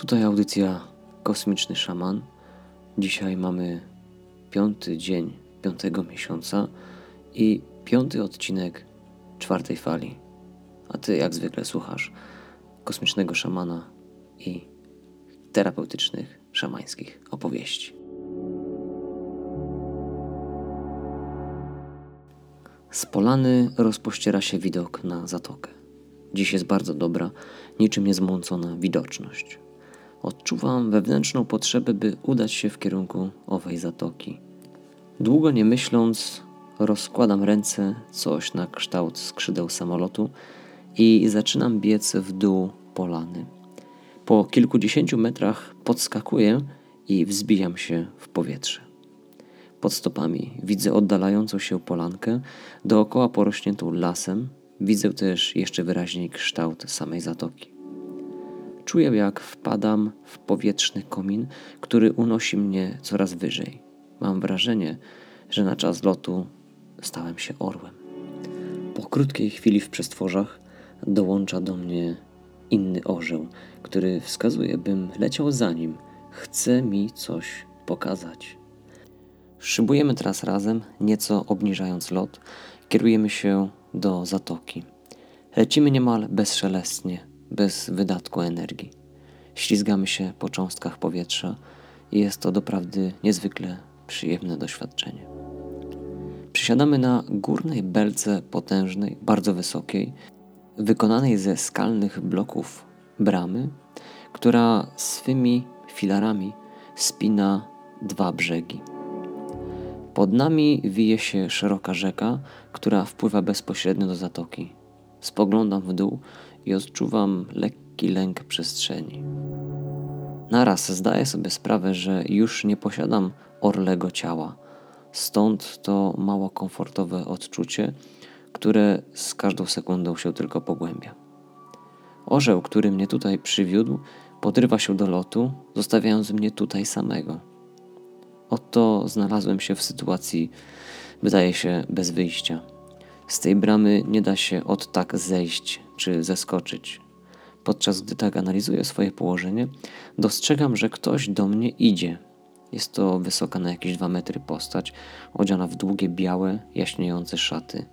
Tutaj audycja Kosmiczny Szaman. Dzisiaj mamy piąty dzień piątego miesiąca i piąty odcinek czwartej fali. A ty jak zwykle słuchasz kosmicznego szamana i terapeutycznych, szamańskich opowieści. Z polany rozpościera się widok na zatokę. Dziś jest bardzo dobra, niczym niezmącona widoczność. Odczuwam wewnętrzną potrzebę, by udać się w kierunku owej zatoki. Długo nie myśląc, rozkładam ręce, coś na kształt skrzydeł samolotu i zaczynam biec w dół polany. Po kilkudziesięciu metrach podskakuję i wzbijam się w powietrze. Pod stopami widzę oddalającą się polankę, dookoła porośniętą lasem. Widzę też jeszcze wyraźniej kształt samej zatoki. Czuję, jak wpadam w powietrzny komin, który unosi mnie coraz wyżej. Mam wrażenie, że na czas lotu stałem się orłem. Po krótkiej chwili w przestworzach dołącza do mnie inny orzeł, który wskazuje, bym leciał za nim. Chce mi coś pokazać. Szybujemy teraz razem, nieco obniżając lot. Kierujemy się do zatoki. Lecimy niemal bezszelestnie, bez wydatku energii. Ślizgamy się po cząstkach powietrza i jest to doprawdy niezwykle przyjemne doświadczenie. Przysiadamy na górnej belce potężnej, bardzo wysokiej, wykonanej ze skalnych bloków bramy, która swymi filarami spina dwa brzegi. Pod nami wije się szeroka rzeka, która wpływa bezpośrednio do zatoki. Spoglądam w dół i odczuwam lekki lęk przestrzeni. Naraz zdaję sobie sprawę, że już nie posiadam orlego ciała. Stąd to mało komfortowe odczucie, które z każdą sekundą się tylko pogłębia. Orzeł, który mnie tutaj przywiódł, podrywa się do lotu, zostawiając mnie tutaj samego. Oto znalazłem się w sytuacji, wydaje się, bez wyjścia. Z tej bramy nie da się od tak zejść czy zeskoczyć. Podczas gdy tak analizuję swoje położenie, dostrzegam, że ktoś do mnie idzie. Jest to wysoka na jakieś dwa metry postać, odziana w długie, białe, jaśniejące szaty.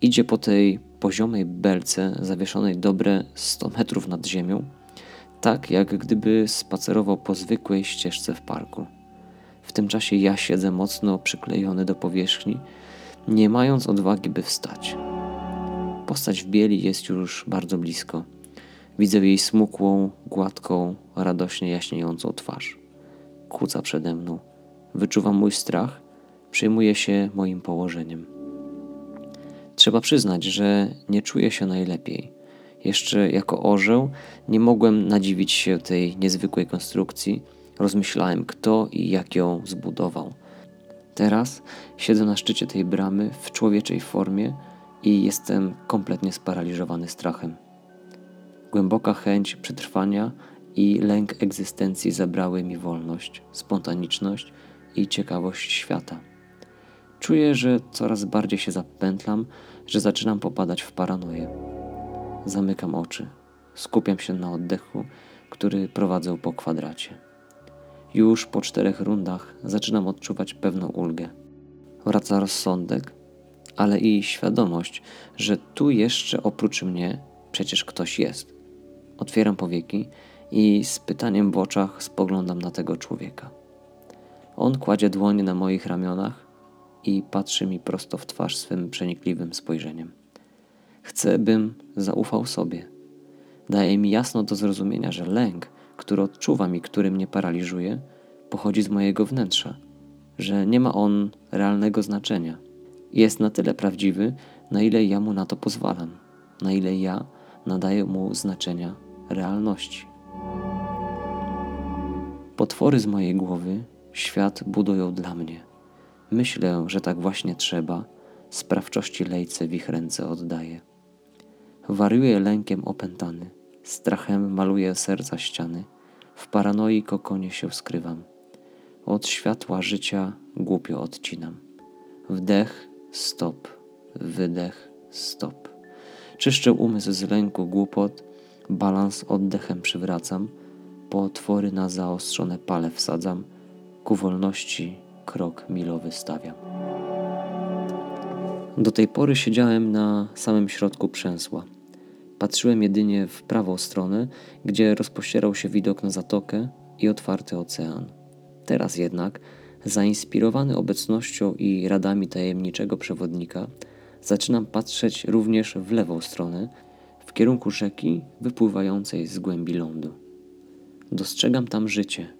Idzie po tej poziomej belce, zawieszonej dobre 100 metrów nad ziemią, tak jak gdyby spacerował po zwykłej ścieżce w parku. W tym czasie ja siedzę mocno przyklejony do powierzchni, nie mając odwagi, by wstać. Postać w bieli jest już bardzo blisko. Widzę jej smukłą, gładką, radośnie jaśniejącą twarz. Kłóca przede mną. Wyczuwam mój strach, przejmuje się moim położeniem. Trzeba przyznać, że nie czuję się najlepiej. Jeszcze jako orzeł nie mogłem nadziwić się tej niezwykłej konstrukcji. Rozmyślałem, kto i jak ją zbudował. Teraz siedzę na szczycie tej bramy w człowieczej formie i jestem kompletnie sparaliżowany strachem. Głęboka chęć przetrwania i lęk egzystencji zabrały mi wolność, spontaniczność i ciekawość świata. Czuję, że coraz bardziej się zapętlam, że zaczynam popadać w paranoję. Zamykam oczy, skupiam się na oddechu, który prowadzę po kwadracie. Już po czterech rundach zaczynam odczuwać pewną ulgę. Wraca rozsądek, ale i świadomość, że tu jeszcze oprócz mnie przecież ktoś jest. Otwieram powieki i z pytaniem w oczach spoglądam na tego człowieka. On kładzie dłonie na moich ramionach i patrzy mi prosto w twarz swym przenikliwym spojrzeniem. Chce, bym zaufał sobie. Daje mi jasno do zrozumienia, że lęk, który odczuwam i który mnie paraliżuje, pochodzi z mojego wnętrza, że nie ma on realnego znaczenia. Jest na tyle prawdziwy, na ile ja mu na to pozwalam, na ile ja nadaję mu znaczenia realności. Potwory z mojej głowy świat budują dla mnie. Myślę, że tak właśnie trzeba, sprawczości lejce w ich ręce oddaję. Wariuję lękiem opętany, strachem maluję serca ściany, w paranoi kokonie się skrywam. Od światła życia głupio odcinam. Wdech, stop, wydech, stop. Czyszczę umysł z lęku głupot, balans oddechem przywracam, po otwory na zaostrzone pale wsadzam, ku wolności krok milowy stawiam. Do tej pory siedziałem na samym środku przęsła. Patrzyłem jedynie w prawą stronę, gdzie rozpościerał się widok na zatokę i otwarty ocean. Teraz jednak, zainspirowany obecnością i radami tajemniczego przewodnika, zaczynam patrzeć również w lewą stronę, w kierunku rzeki wypływającej z głębi lądu. Dostrzegam tam życie,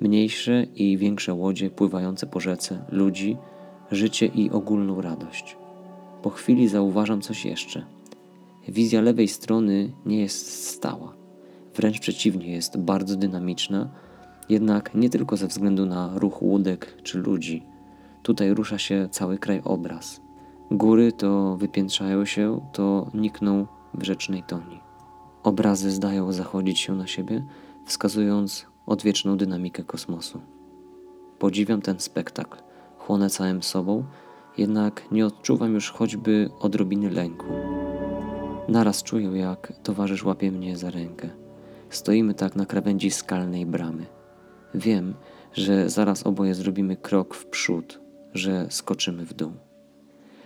mniejsze i większe łodzie pływające po rzece, ludzi, życie i ogólną radość. Po chwili zauważam coś jeszcze. Wizja lewej strony nie jest stała, wręcz przeciwnie, jest bardzo dynamiczna, jednak nie tylko ze względu na ruch łódek czy ludzi. Tutaj rusza się cały krajobraz. Góry to wypiętrzają się, to nikną w rzecznej toni. Obrazy zdają zachodzić się na siebie, wskazując odwieczną dynamikę kosmosu. Podziwiam ten spektakl, chłonę całym sobą, jednak nie odczuwam już choćby odrobiny lęku. Naraz czuję, jak towarzysz łapie mnie za rękę. Stoimy tak na krawędzi skalnej bramy. Wiem, że zaraz oboje zrobimy krok w przód, że skoczymy w dół.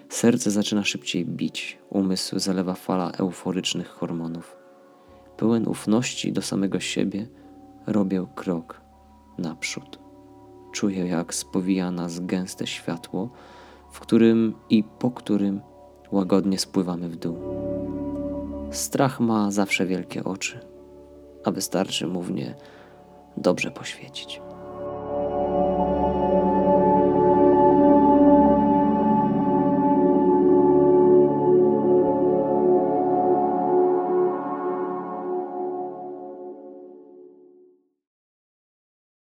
Serce zaczyna szybciej bić, umysł zalewa fala euforycznych hormonów. Pełen ufności do samego siebie, robię krok naprzód. Czuję, jak spowija nas gęste światło, w którym i po którym łagodnie spływamy w dół. Strach ma zawsze wielkie oczy, a wystarczy mu w nie dobrze poświecić.